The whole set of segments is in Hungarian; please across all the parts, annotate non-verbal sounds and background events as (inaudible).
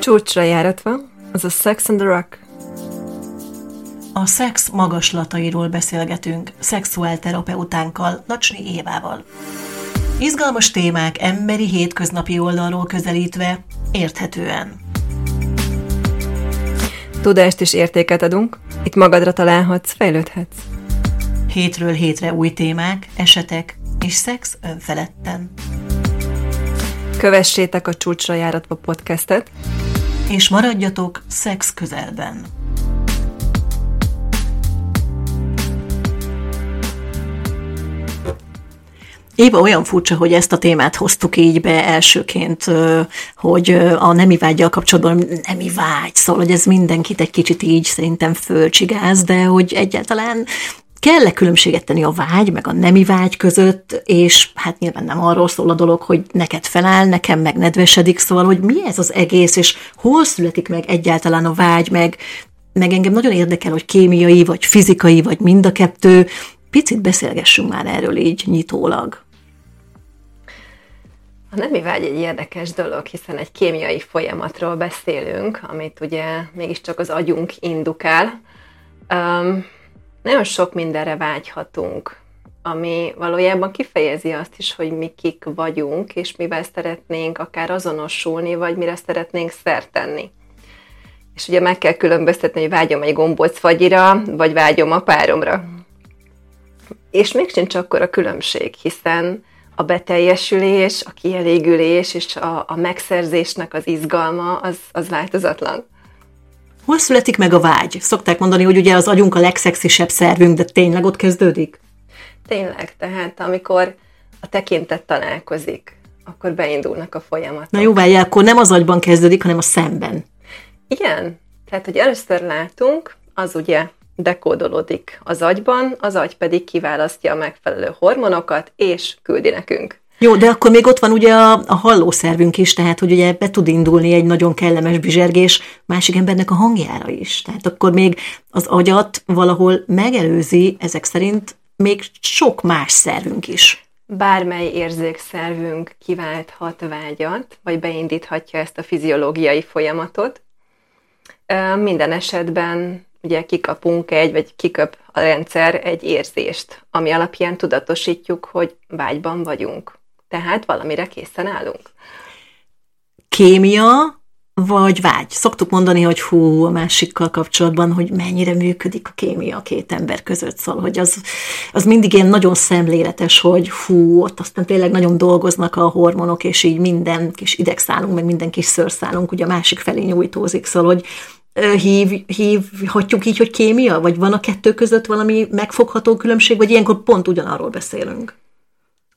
Csúcsra járatva, az a Sex and the Rock. A szex magaslatairól beszélgetünk szexuálterapeutánkkal, Nacsni Évával. Izgalmas témák emberi hétköznapi oldalról közelítve, érthetően. Tudást és értéket adunk, itt magadra találhatsz, fejlődhetsz. Hétről hétre új témák, esetek és szex önfeledten. Kövessétek a Csúcsra járatva podcastet, És maradjatok szex közelben. Éva olyan furcsa, hogy ezt a témát hoztuk így be elsőként, hogy a nemi vágyjal kapcsolatban nemi vágy, szóval, hogy ez mindenkit egy kicsit így szerintem fölcsigáz, de hogy egyáltalán kell-e különbséget tenni a vágy, meg a nemi vágy között, és hát nyilván nem arról szól a dolog, hogy neked feláll, nekem meg nedvesedik, szóval, hogy mi ez az egész, és hol születik meg egyáltalán a vágy, meg, meg engem nagyon érdekel, hogy kémiai, vagy fizikai, vagy mind a kettő. Picit beszélgessünk már erről így nyitólag. A nemi vágy egy érdekes dolog, hiszen egy kémiai folyamatról beszélünk, amit ugye mégiscsak az agyunk indukál. Um, nagyon sok mindenre vágyhatunk, ami valójában kifejezi azt is, hogy mi kik vagyunk, és mivel szeretnénk akár azonosulni, vagy mire szeretnénk szert tenni. És ugye meg kell különböztetni, hogy vágyom egy gombóc fagyira, vagy vágyom a páromra. És még sincs akkor a különbség, hiszen a beteljesülés, a kielégülés és a, a megszerzésnek az izgalma az, az változatlan. Hol születik meg a vágy? Szokták mondani, hogy ugye az agyunk a legszexisebb szervünk, de tényleg ott kezdődik? Tényleg, tehát amikor a tekintet találkozik, akkor beindulnak a folyamatok. Na jó, várjál, akkor nem az agyban kezdődik, hanem a szemben. Igen, tehát hogy először látunk, az ugye dekódolódik az agyban, az agy pedig kiválasztja a megfelelő hormonokat, és küldi nekünk. Jó, de akkor még ott van ugye a, a hallószervünk is, tehát hogy ugye be tud indulni egy nagyon kellemes bizsergés másik embernek a hangjára is. Tehát akkor még az agyat valahol megelőzi ezek szerint még sok más szervünk is. Bármely érzékszervünk kiválthat vágyat, vagy beindíthatja ezt a fiziológiai folyamatot. Minden esetben ugye kikapunk egy, vagy kikap a rendszer egy érzést, ami alapján tudatosítjuk, hogy vágyban vagyunk. Tehát valamire készen állunk. Kémia vagy vágy. Szoktuk mondani, hogy hú, a másikkal kapcsolatban, hogy mennyire működik a kémia a két ember között, szóval, hogy az, az mindig ilyen nagyon szemléletes, hogy hú, ott aztán tényleg nagyon dolgoznak a hormonok, és így minden kis idegszálunk, meg minden kis szőrszálunk ugye a másik felé nyújtózik, szóval, hogy hív, hívhatjuk így, hogy kémia? Vagy van a kettő között valami megfogható különbség, vagy ilyenkor pont ugyanarról beszélünk?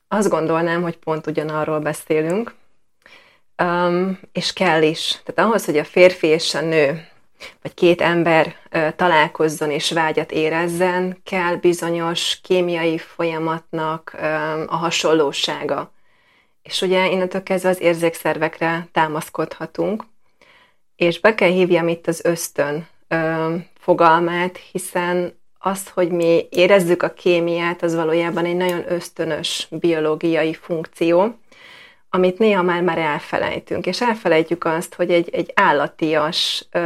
Azt gondolnám, hogy pont ugyanarról beszélünk, um, és kell is. Tehát ahhoz, hogy a férfi és a nő, vagy két ember uh, találkozzon és vágyat érezzen, kell bizonyos kémiai folyamatnak um, a hasonlósága. És ugye innentől kezdve az érzékszervekre támaszkodhatunk, és be kell hívjam itt az ösztön ö, fogalmát, hiszen az, hogy mi érezzük a kémiát, az valójában egy nagyon ösztönös biológiai funkció, amit néha már már elfelejtünk, és elfelejtjük azt, hogy egy, egy állatias ö,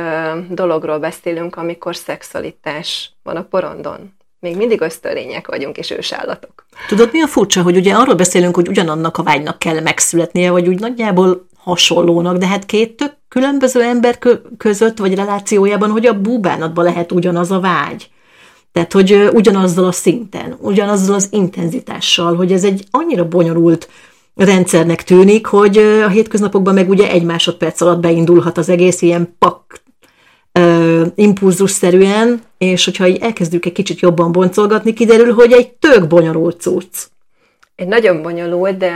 dologról beszélünk, amikor szexualitás van a porondon. Még mindig ösztönlények vagyunk, és ősállatok. Tudod, mi a furcsa, hogy ugye arról beszélünk, hogy ugyanannak a vágynak kell megszületnie, vagy úgy nagyjából hasonlónak, de hát két tök különböző ember kö- között, vagy relációjában, hogy a búbánatban lehet ugyanaz a vágy. Tehát, hogy ugyanazzal a szinten, ugyanazzal az intenzitással, hogy ez egy annyira bonyolult rendszernek tűnik, hogy a hétköznapokban meg ugye egy másodperc alatt beindulhat az egész ilyen pak impulzusszerűen, és hogyha így elkezdjük egy kicsit jobban boncolgatni, kiderül, hogy egy tök bonyolult cucc. Egy nagyon bonyolult, de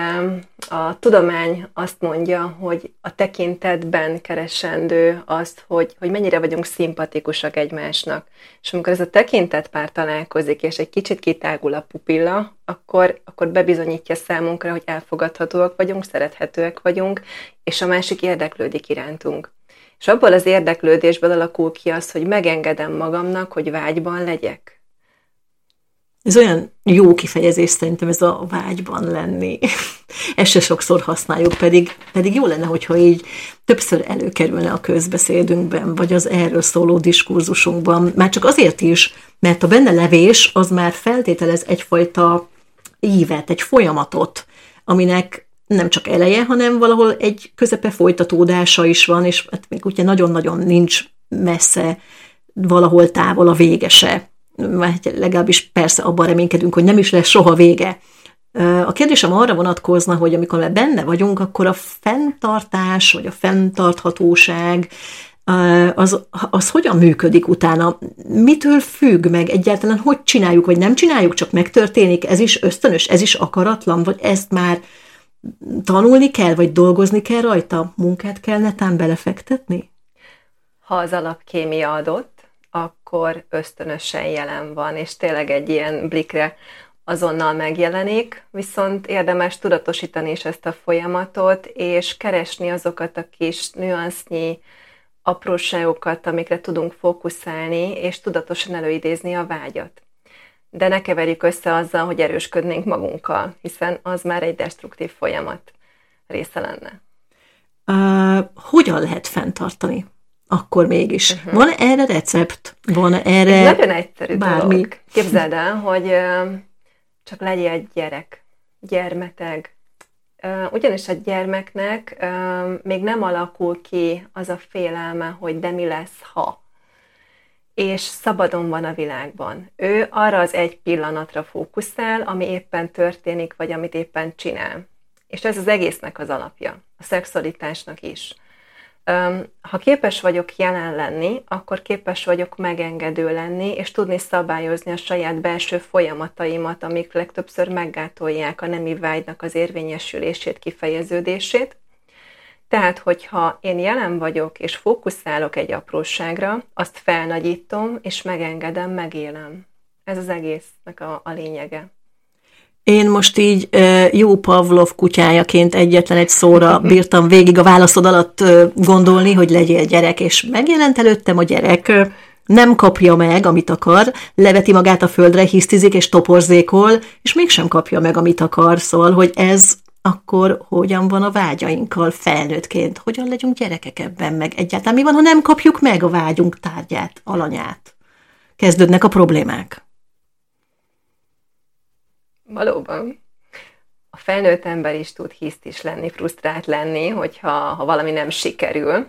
a tudomány azt mondja, hogy a tekintetben keresendő azt, hogy, hogy mennyire vagyunk szimpatikusak egymásnak. És amikor ez a tekintetpár találkozik, és egy kicsit kitágul a pupilla, akkor, akkor bebizonyítja számunkra, hogy elfogadhatóak vagyunk, szerethetőek vagyunk, és a másik érdeklődik irántunk. És abból az érdeklődésből alakul ki az, hogy megengedem magamnak, hogy vágyban legyek. Ez olyan jó kifejezés szerintem ez a vágyban lenni. (laughs) Ezt se sokszor használjuk, pedig, pedig jó lenne, hogyha így többször előkerülne a közbeszédünkben, vagy az erről szóló diskurzusunkban. Már csak azért is, mert a benne levés az már feltételez egyfajta ívet, egy folyamatot, aminek nem csak eleje, hanem valahol egy közepe folytatódása is van, és hát még ugye nagyon-nagyon nincs messze valahol távol a végese. Vagy legalábbis persze abban reménykedünk, hogy nem is lesz soha vége. A kérdésem arra vonatkozna, hogy amikor már benne vagyunk, akkor a fenntartás, vagy a fenntarthatóság, az, az hogyan működik utána? Mitől függ meg egyáltalán? Hogy csináljuk, vagy nem csináljuk, csak megtörténik? Ez is ösztönös, ez is akaratlan, vagy ezt már tanulni kell, vagy dolgozni kell rajta? Munkát kell netán belefektetni? Ha az alapkémia adott, akkor ösztönösen jelen van, és tényleg egy ilyen blikre azonnal megjelenik, viszont érdemes tudatosítani is ezt a folyamatot, és keresni azokat a kis nüansznyi apróságokat, amikre tudunk fókuszálni, és tudatosan előidézni a vágyat. De ne keverjük össze azzal, hogy erősködnénk magunkkal, hiszen az már egy destruktív folyamat része lenne. Uh, hogyan lehet fenntartani? Akkor mégis. Uh-huh. Van erre recept? Van erre Ez Nagyon egyszerű bármi? dolog. Képzeld el, hogy csak legyél egy gyerek, gyermeteg, ugyanis a gyermeknek még nem alakul ki az a félelme, hogy de mi lesz, ha. És szabadon van a világban. Ő arra az egy pillanatra fókuszál, ami éppen történik, vagy amit éppen csinál. És ez az egésznek az alapja, a szexualitásnak is. Ha képes vagyok jelen lenni, akkor képes vagyok megengedő lenni, és tudni szabályozni a saját belső folyamataimat, amik legtöbbször meggátolják a nemi vágynak az érvényesülését, kifejeződését. Tehát, hogyha én jelen vagyok, és fókuszálok egy apróságra, azt felnagyítom, és megengedem, megélem. Ez az egésznek a, a lényege. Én most így jó Pavlov kutyájaként egyetlen egy szóra bírtam végig a válaszod alatt gondolni, hogy legyél gyerek, és megjelent előttem a gyerek, nem kapja meg, amit akar, leveti magát a földre, hisztizik és toporzékol, és mégsem kapja meg, amit akar, szóval, hogy ez akkor hogyan van a vágyainkkal felnőttként, hogyan legyünk gyerekek ebben, meg egyáltalán? Mi van, ha nem kapjuk meg a vágyunk tárgyát, alanyát. Kezdődnek a problémák. Valóban. A felnőtt ember is tud hiszt is lenni, frusztrált lenni, hogyha ha valami nem sikerül,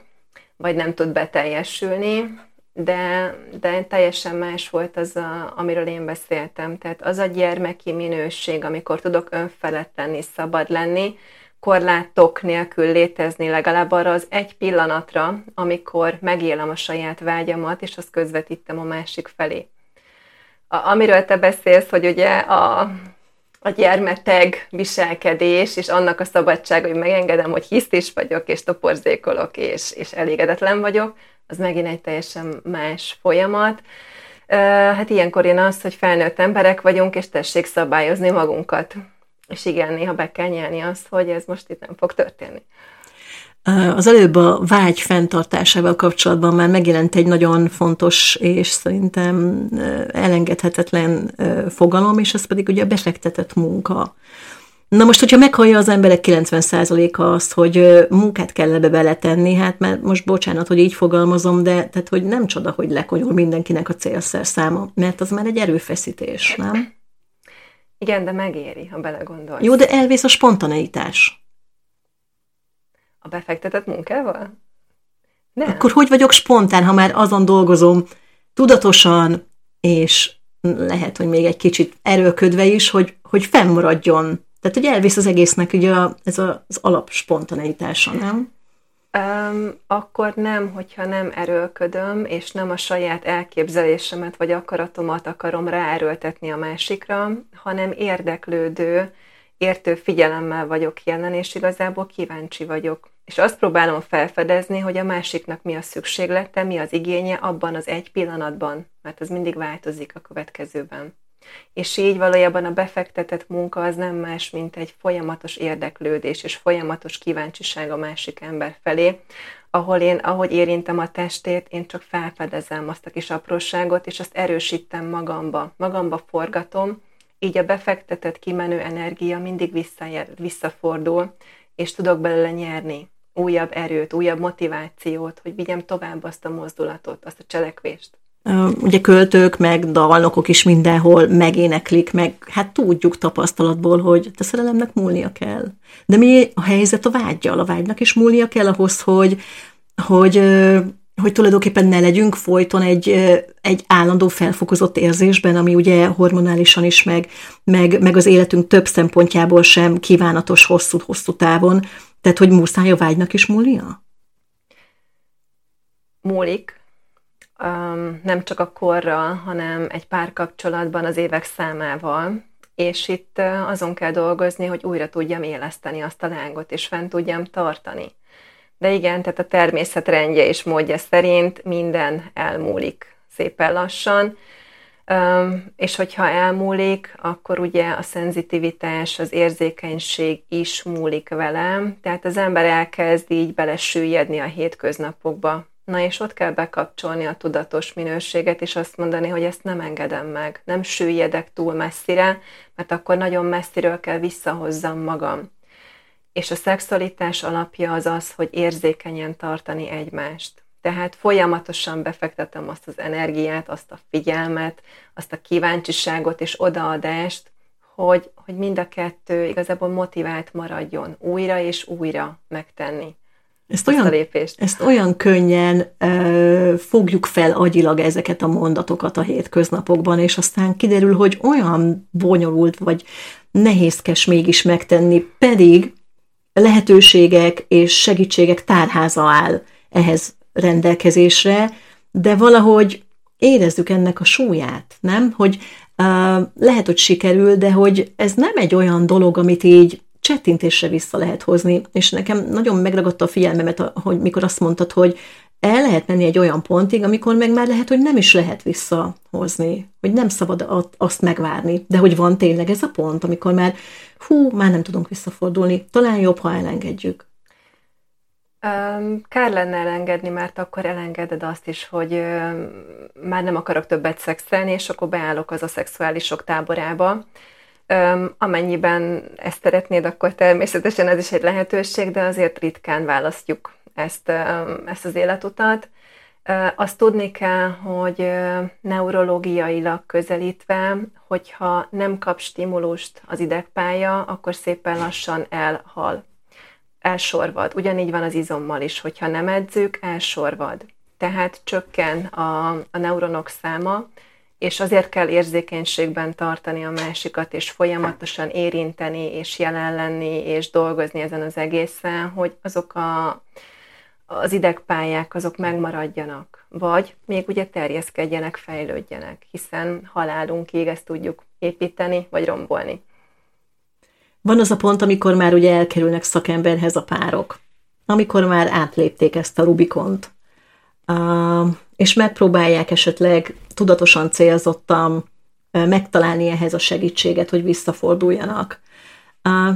vagy nem tud beteljesülni, de, de teljesen más volt az, a, amiről én beszéltem. Tehát az a gyermeki minőség, amikor tudok önfelett lenni, szabad lenni, korlátok nélkül létezni legalább arra az egy pillanatra, amikor megélem a saját vágyamat, és azt közvetítem a másik felé. A, amiről te beszélsz, hogy ugye a a gyermeteg viselkedés, és annak a szabadság, hogy megengedem, hogy hisztis vagyok, és toporzékolok, és, és elégedetlen vagyok, az megint egy teljesen más folyamat. Hát ilyenkor én az, hogy felnőtt emberek vagyunk, és tessék szabályozni magunkat. És igen, néha be kell nyelni azt, hogy ez most itt nem fog történni. Az előbb a vágy fenntartásával kapcsolatban már megjelent egy nagyon fontos és szerintem elengedhetetlen fogalom, és ez pedig ugye a befektetett munka. Na most, hogyha meghallja az emberek 90%-a azt, hogy munkát kell ebbe beletenni, hát mert most bocsánat, hogy így fogalmazom, de tehát, hogy nem csoda, hogy lekonyul mindenkinek a célszerszáma, mert az már egy erőfeszítés, nem? Igen, de megéri, ha belegondolsz. Jó, de elvész a spontaneitás. A befektetett munkával? Nem. Akkor hogy vagyok spontán, ha már azon dolgozom tudatosan, és lehet, hogy még egy kicsit erőködve is, hogy, hogy fennmaradjon. Tehát, hogy elvisz az egésznek ugye a, ez a, az alap spontaneitása, nem? Um, akkor nem, hogyha nem erőlködöm, és nem a saját elképzelésemet vagy akaratomat akarom ráerőltetni a másikra, hanem érdeklődő, értő figyelemmel vagyok jelen, és igazából kíváncsi vagyok. És azt próbálom felfedezni, hogy a másiknak mi a szükséglete, mi az igénye abban az egy pillanatban, mert ez mindig változik a következőben. És így valójában a befektetett munka az nem más, mint egy folyamatos érdeklődés és folyamatos kíváncsiság a másik ember felé, ahol én, ahogy érintem a testét, én csak felfedezem azt a kis apróságot, és azt erősítem magamba, magamba forgatom, így a befektetett kimenő energia mindig visszafordul, és tudok belőle nyerni újabb erőt, újabb motivációt, hogy vigyem tovább azt a mozdulatot, azt a cselekvést. Ugye költők, meg dalnokok is mindenhol megéneklik, meg hát tudjuk tapasztalatból, hogy a szerelemnek múlnia kell. De mi a helyzet a vágyjal? A vágynak is múlnia kell ahhoz, hogy, hogy, hogy tulajdonképpen ne legyünk folyton egy, egy állandó felfokozott érzésben, ami ugye hormonálisan is, meg, meg, meg az életünk több szempontjából sem kívánatos hosszú-hosszú távon. Tehát, hogy muszáj a vágynak is múlnia? Múlik, um, nem csak a korral, hanem egy párkapcsolatban az évek számával, és itt azon kell dolgozni, hogy újra tudjam éleszteni azt a lángot, és fent tudjam tartani. De igen, tehát a természet rendje és módja szerint minden elmúlik szépen lassan, és hogyha elmúlik, akkor ugye a szenzitivitás, az érzékenység is múlik velem, tehát az ember elkezd így belesüllyedni a hétköznapokba, Na és ott kell bekapcsolni a tudatos minőséget, és azt mondani, hogy ezt nem engedem meg, nem süllyedek túl messzire, mert akkor nagyon messziről kell visszahozzam magam. És a szexualitás alapja az az, hogy érzékenyen tartani egymást. Tehát folyamatosan befektetem azt az energiát, azt a figyelmet, azt a kíváncsiságot és odaadást, hogy, hogy mind a kettő igazából motivált maradjon újra és újra megtenni. Ezt olyan, lépést. ezt olyan könnyen ö, fogjuk fel agyilag ezeket a mondatokat a hétköznapokban, és aztán kiderül, hogy olyan bonyolult vagy nehézkes mégis megtenni, pedig lehetőségek és segítségek tárháza áll ehhez rendelkezésre, de valahogy érezzük ennek a súlyát, nem? Hogy uh, lehet, hogy sikerül, de hogy ez nem egy olyan dolog, amit így csettintésre vissza lehet hozni. És nekem nagyon megragadta a figyelmemet, hogy mikor azt mondtad, hogy el lehet menni egy olyan pontig, amikor meg már lehet, hogy nem is lehet visszahozni, hogy nem szabad azt megvárni, de hogy van tényleg ez a pont, amikor már hú, már nem tudunk visszafordulni, talán jobb, ha elengedjük. Kár lenne elengedni, mert akkor elengeded azt is, hogy már nem akarok többet szexelni, és akkor beállok az a szexuálisok táborába. Amennyiben ezt szeretnéd, akkor természetesen ez is egy lehetőség, de azért ritkán választjuk ezt, ezt az életutat. Azt tudni kell, hogy neurológiailag közelítve, hogyha nem kap stimulust az idegpálya, akkor szépen lassan elhal elsorvad. Ugyanígy van az izommal is, hogyha nem edzük, elsorvad. Tehát csökken a, a neuronok száma, és azért kell érzékenységben tartani a másikat, és folyamatosan érinteni, és jelen lenni, és dolgozni ezen az egészen, hogy azok a, az idegpályák, azok megmaradjanak, vagy még ugye terjeszkedjenek, fejlődjenek, hiszen halálunkig ezt tudjuk építeni, vagy rombolni. Van az a pont, amikor már ugye elkerülnek szakemberhez a párok, amikor már átlépték ezt a Rubikont, és megpróbálják esetleg tudatosan, célzottan megtalálni ehhez a segítséget, hogy visszaforduljanak.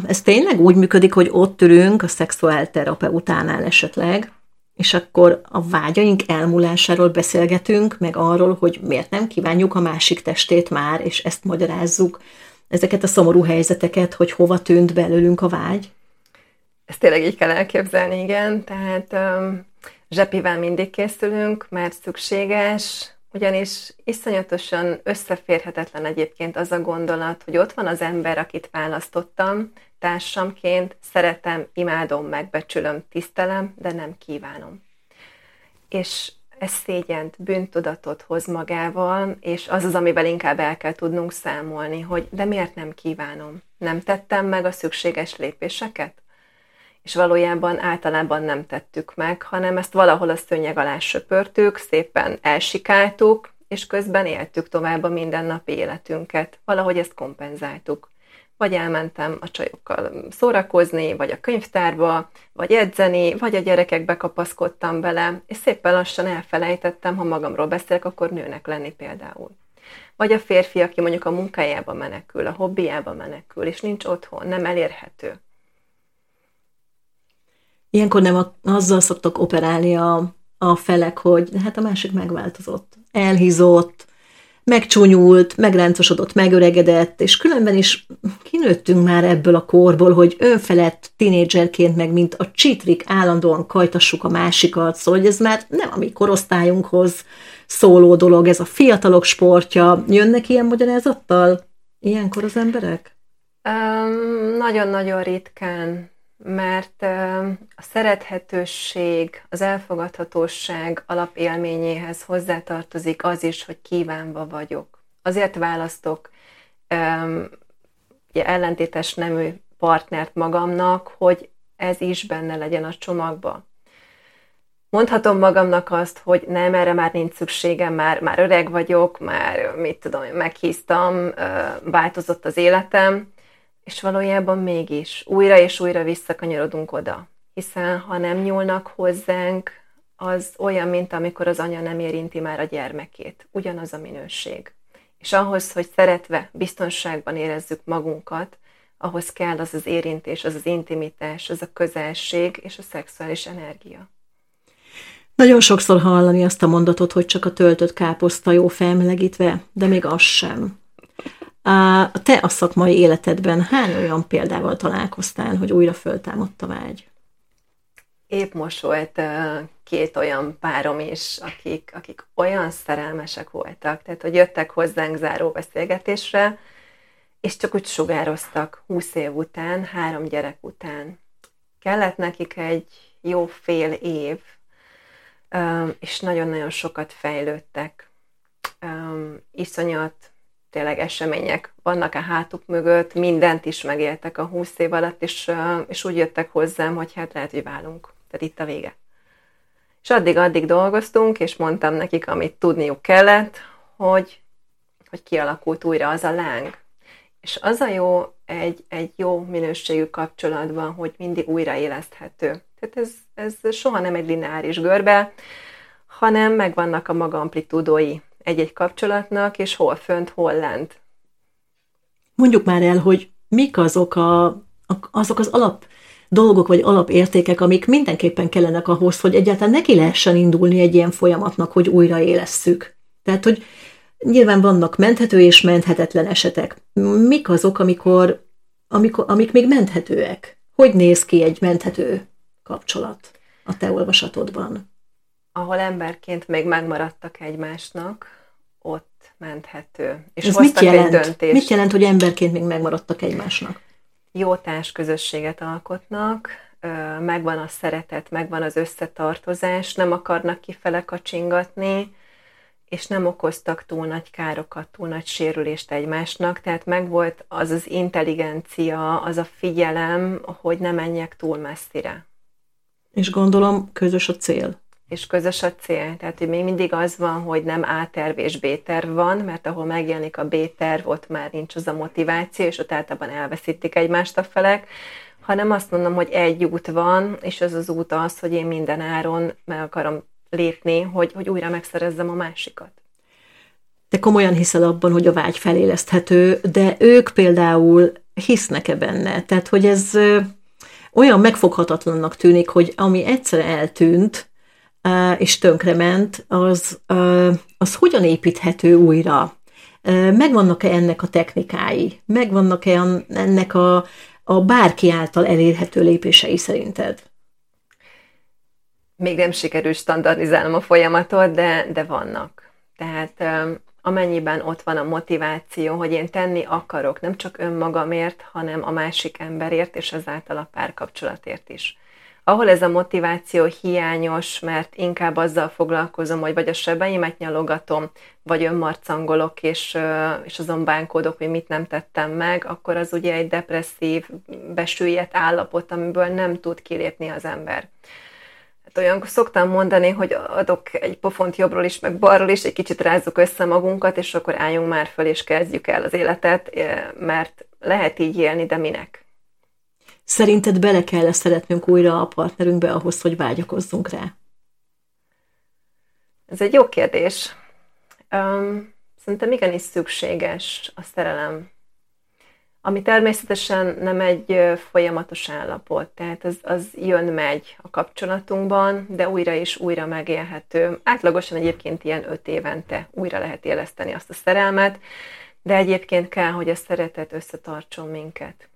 Ez tényleg úgy működik, hogy ott ülünk a szexuálterapeutánál esetleg, és akkor a vágyaink elmúlásáról beszélgetünk, meg arról, hogy miért nem kívánjuk a másik testét már, és ezt magyarázzuk, ezeket a szomorú helyzeteket, hogy hova tűnt belőlünk a vágy? Ezt tényleg így kell elképzelni, igen. Tehát um, zsepivel mindig készülünk, mert szükséges, ugyanis iszonyatosan összeférhetetlen egyébként az a gondolat, hogy ott van az ember, akit választottam, társamként, szeretem, imádom, megbecsülöm, tisztelem, de nem kívánom. És ez szégyent, bűntudatot hoz magával, és az az, amivel inkább el kell tudnunk számolni, hogy de miért nem kívánom? Nem tettem meg a szükséges lépéseket? És valójában általában nem tettük meg, hanem ezt valahol a szőnyeg alá söpörtük, szépen elsikáltuk, és közben éltük tovább a mindennapi életünket. Valahogy ezt kompenzáltuk vagy elmentem a csajokkal szórakozni, vagy a könyvtárba, vagy edzeni, vagy a gyerekekbe kapaszkodtam bele, és szépen lassan elfelejtettem, ha magamról beszélek, akkor nőnek lenni például. Vagy a férfi, aki mondjuk a munkájába menekül, a hobbiába menekül, és nincs otthon, nem elérhető. Ilyenkor nem a, azzal szoktak operálni a, a felek, hogy hát a másik megváltozott, elhízott, megcsúnyult, megráncosodott, megöregedett, és különben is kinőttünk már ebből a korból, hogy önfelett tinédzserként, meg mint a csitrik állandóan kajtassuk a másikat, szóval hogy ez már nem a mi korosztályunkhoz szóló dolog, ez a fiatalok sportja. Jönnek ilyen magyarázattal ilyenkor az emberek? Um, nagyon-nagyon ritkán mert a szerethetőség, az elfogadhatóság alapélményéhez hozzátartozik az is, hogy kívánva vagyok. Azért választok ugye, ellentétes nemű partnert magamnak, hogy ez is benne legyen a csomagba. Mondhatom magamnak azt, hogy nem, erre már nincs szükségem, már, már öreg vagyok, már mit tudom, meghíztam, változott az életem, és valójában mégis újra és újra visszakanyarodunk oda. Hiszen ha nem nyúlnak hozzánk, az olyan, mint amikor az anya nem érinti már a gyermekét. Ugyanaz a minőség. És ahhoz, hogy szeretve, biztonságban érezzük magunkat, ahhoz kell az az érintés, az az intimitás, az a közelség és a szexuális energia. Nagyon sokszor hallani azt a mondatot, hogy csak a töltött káposzta jó felmelegítve, de még az sem. A te a szakmai életedben hány olyan példával találkoztál, hogy újra föltámadt a vágy? Épp most volt két olyan párom is, akik, akik olyan szerelmesek voltak, tehát hogy jöttek hozzánk záró beszélgetésre, és csak úgy sugároztak húsz év után, három gyerek után. Kellett nekik egy jó fél év, és nagyon-nagyon sokat fejlődtek. Iszonyat tényleg események vannak a hátuk mögött, mindent is megéltek a húsz év alatt, és, és úgy jöttek hozzám, hogy hát lehet, hogy válunk. Tehát itt a vége. És addig-addig dolgoztunk, és mondtam nekik, amit tudniuk kellett, hogy, hogy kialakult újra az a láng. És az a jó egy, egy jó minőségű kapcsolatban, hogy mindig újraéleszthető. Tehát ez, ez soha nem egy lineáris görbe, hanem megvannak a maga amplitúdói egy-egy kapcsolatnak, és hol fönt, hol lent. Mondjuk már el, hogy mik azok, a, azok az alap dolgok vagy alapértékek, amik mindenképpen kellenek ahhoz, hogy egyáltalán neki lehessen indulni egy ilyen folyamatnak, hogy újraélesszük. Tehát, hogy nyilván vannak menthető és menthetetlen esetek. Mik azok, amikor, amikor, amik még menthetőek? Hogy néz ki egy menthető kapcsolat a te olvasatodban? Ahol emberként még megmaradtak egymásnak, ott menthető. És Ez mit jelent? Egy döntést. Mit jelent, hogy emberként még megmaradtak egymásnak? Jó közösséget alkotnak, megvan a szeretet, megvan az összetartozás, nem akarnak kifele kacsingatni, és nem okoztak túl nagy károkat, túl nagy sérülést egymásnak, tehát megvolt az az intelligencia, az a figyelem, hogy ne menjek túl messzire. És gondolom közös a cél és közös a cél. Tehát, hogy még mindig az van, hogy nem A-terv és B-terv van, mert ahol megjelenik a B-terv, ott már nincs az a motiváció, és ott általában elveszítik egymást a felek, hanem azt mondom, hogy egy út van, és ez az út az, hogy én minden áron meg akarom lépni, hogy, hogy újra megszerezzem a másikat. Te komolyan hiszel abban, hogy a vágy feléleszthető, de ők például hisznek-e benne? Tehát, hogy ez olyan megfoghatatlannak tűnik, hogy ami egyszer eltűnt, és tönkrement, az, az hogyan építhető újra? Megvannak-e ennek a technikái? Megvannak-e ennek a, a bárki által elérhető lépései szerinted? Még nem sikerült standardizálnom a folyamatot, de, de vannak. Tehát amennyiben ott van a motiváció, hogy én tenni akarok, nem csak önmagamért, hanem a másik emberért, és ezáltal a párkapcsolatért is ahol ez a motiváció hiányos, mert inkább azzal foglalkozom, hogy vagy a sebeimet nyalogatom, vagy önmarcangolok, és, és azon bánkódok, hogy mit nem tettem meg, akkor az ugye egy depresszív, besüllyedt állapot, amiből nem tud kilépni az ember. Hát olyan szoktam mondani, hogy adok egy pofont jobbról is, meg balról is, egy kicsit rázzuk össze magunkat, és akkor álljunk már föl, és kezdjük el az életet, mert lehet így élni, de minek? Szerinted bele kell szeretnünk újra a partnerünkbe ahhoz, hogy vágyakozzunk rá? Ez egy jó kérdés. Um, szerintem igenis szükséges a szerelem. Ami természetesen nem egy folyamatos állapot, tehát az, az jön-megy a kapcsolatunkban, de újra és újra megélhető. Átlagosan egyébként ilyen öt évente újra lehet éleszteni azt a szerelmet, de egyébként kell, hogy a szeretet összetartson minket.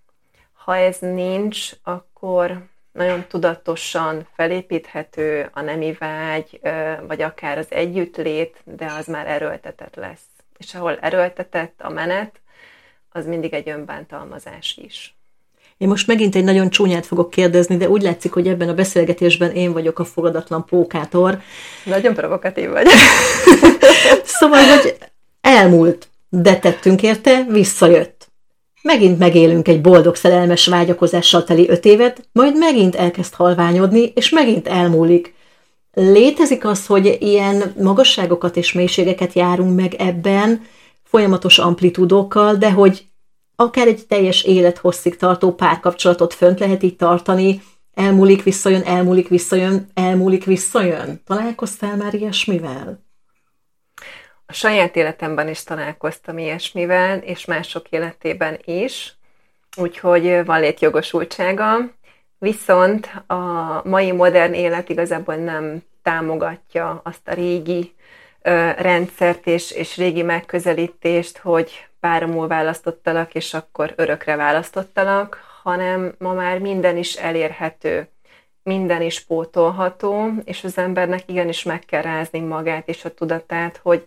Ha ez nincs, akkor nagyon tudatosan felépíthető a nemi vágy, vagy akár az együttlét, de az már erőltetett lesz. És ahol erőltetett a menet, az mindig egy önbántalmazás is. Én most megint egy nagyon csúnyát fogok kérdezni, de úgy látszik, hogy ebben a beszélgetésben én vagyok a fogadatlan pókátor. Nagyon provokatív vagy. (laughs) szóval, hogy elmúlt, de tettünk érte, visszajött. Megint megélünk egy boldog, szerelmes vágyakozással teli öt évet, majd megint elkezd halványodni, és megint elmúlik. Létezik az, hogy ilyen magasságokat és mélységeket járunk meg ebben, folyamatos amplitúdokkal, de hogy akár egy teljes élethosszig tartó párkapcsolatot fönt lehet így tartani, elmúlik, visszajön, elmúlik, visszajön, elmúlik, visszajön. Találkoztál már ilyesmivel? A saját életemben is találkoztam ilyesmivel, és mások életében is, úgyhogy van létjogosultsága. Viszont a mai modern élet igazából nem támogatja azt a régi rendszert és, és régi megközelítést, hogy páramul választottalak, és akkor örökre választottalak, hanem ma már minden is elérhető, minden is pótolható, és az embernek igenis meg kell rázni magát és a tudatát, hogy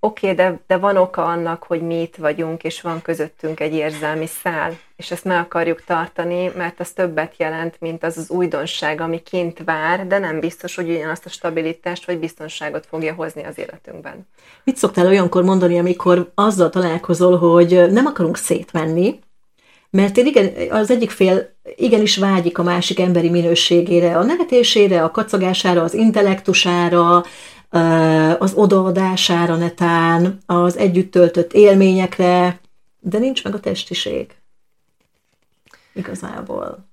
oké, okay, de, de van oka annak, hogy mi itt vagyunk, és van közöttünk egy érzelmi szál, és ezt meg akarjuk tartani, mert az többet jelent, mint az az újdonság, ami kint vár, de nem biztos, hogy ugyanazt a stabilitást vagy biztonságot fogja hozni az életünkben. Mit szoktál olyankor mondani, amikor azzal találkozol, hogy nem akarunk szétmenni, mert én igen, az egyik fél igenis vágyik a másik emberi minőségére, a nevetésére, a kacagására, az intellektusára, az odaadására netán, az együtt töltött élményekre, de nincs meg a testiség. Igazából.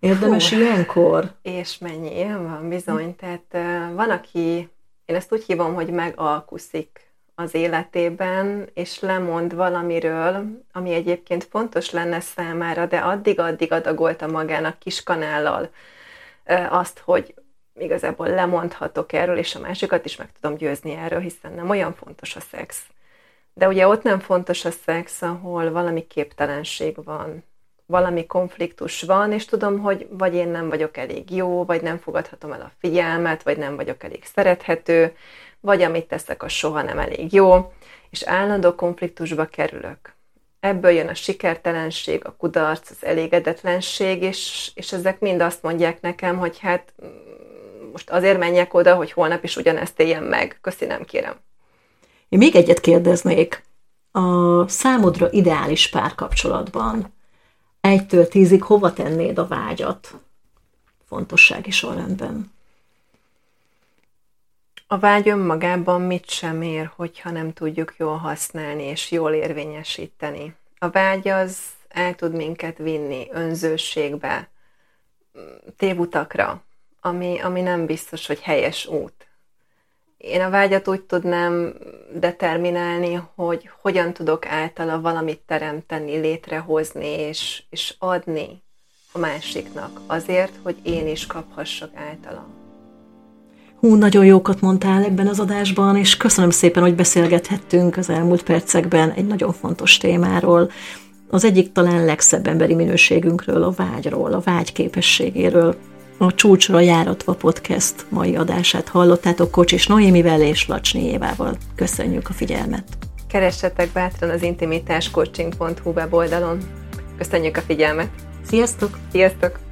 Érdemes Hú, ilyenkor? És mennyi ilyen van, bizony. Tehát van, aki, én ezt úgy hívom, hogy megalkuszik az életében, és lemond valamiről, ami egyébként fontos lenne számára, de addig-addig adagolta magának kis kanállal azt, hogy igazából lemondhatok erről, és a másikat is meg tudom győzni erről, hiszen nem olyan fontos a szex. De ugye ott nem fontos a szex, ahol valami képtelenség van, valami konfliktus van, és tudom, hogy vagy én nem vagyok elég jó, vagy nem fogadhatom el a figyelmet, vagy nem vagyok elég szerethető, vagy amit teszek, az soha nem elég jó, és állandó konfliktusba kerülök. Ebből jön a sikertelenség, a kudarc, az elégedetlenség, és, és ezek mind azt mondják nekem, hogy hát most azért menjek oda, hogy holnap is ugyanezt éljem meg. Köszi, nem kérem. Én még egyet kérdeznék. A számodra ideális párkapcsolatban egytől tízig hova tennéd a vágyat fontossági sorrendben? A vágy önmagában mit sem ér, hogyha nem tudjuk jól használni és jól érvényesíteni. A vágy az el tud minket vinni önzőségbe, tévutakra, ami, ami nem biztos, hogy helyes út. Én a vágyat úgy tudnám determinálni, hogy hogyan tudok általa valamit teremteni, létrehozni és, és adni a másiknak azért, hogy én is kaphassak általa. Hú, nagyon jókat mondtál ebben az adásban, és köszönöm szépen, hogy beszélgethettünk az elmúlt percekben egy nagyon fontos témáról. Az egyik talán legszebb emberi minőségünkről, a vágyról, a vágy képességéről. A Csúcsra járatva podcast mai adását hallottátok Kocsis Noémivel és Lacsni Évával. Köszönjük a figyelmet! Keressetek bátran az intimitáscoaching.hu weboldalon. Köszönjük a figyelmet! Sziasztok! Sziasztok!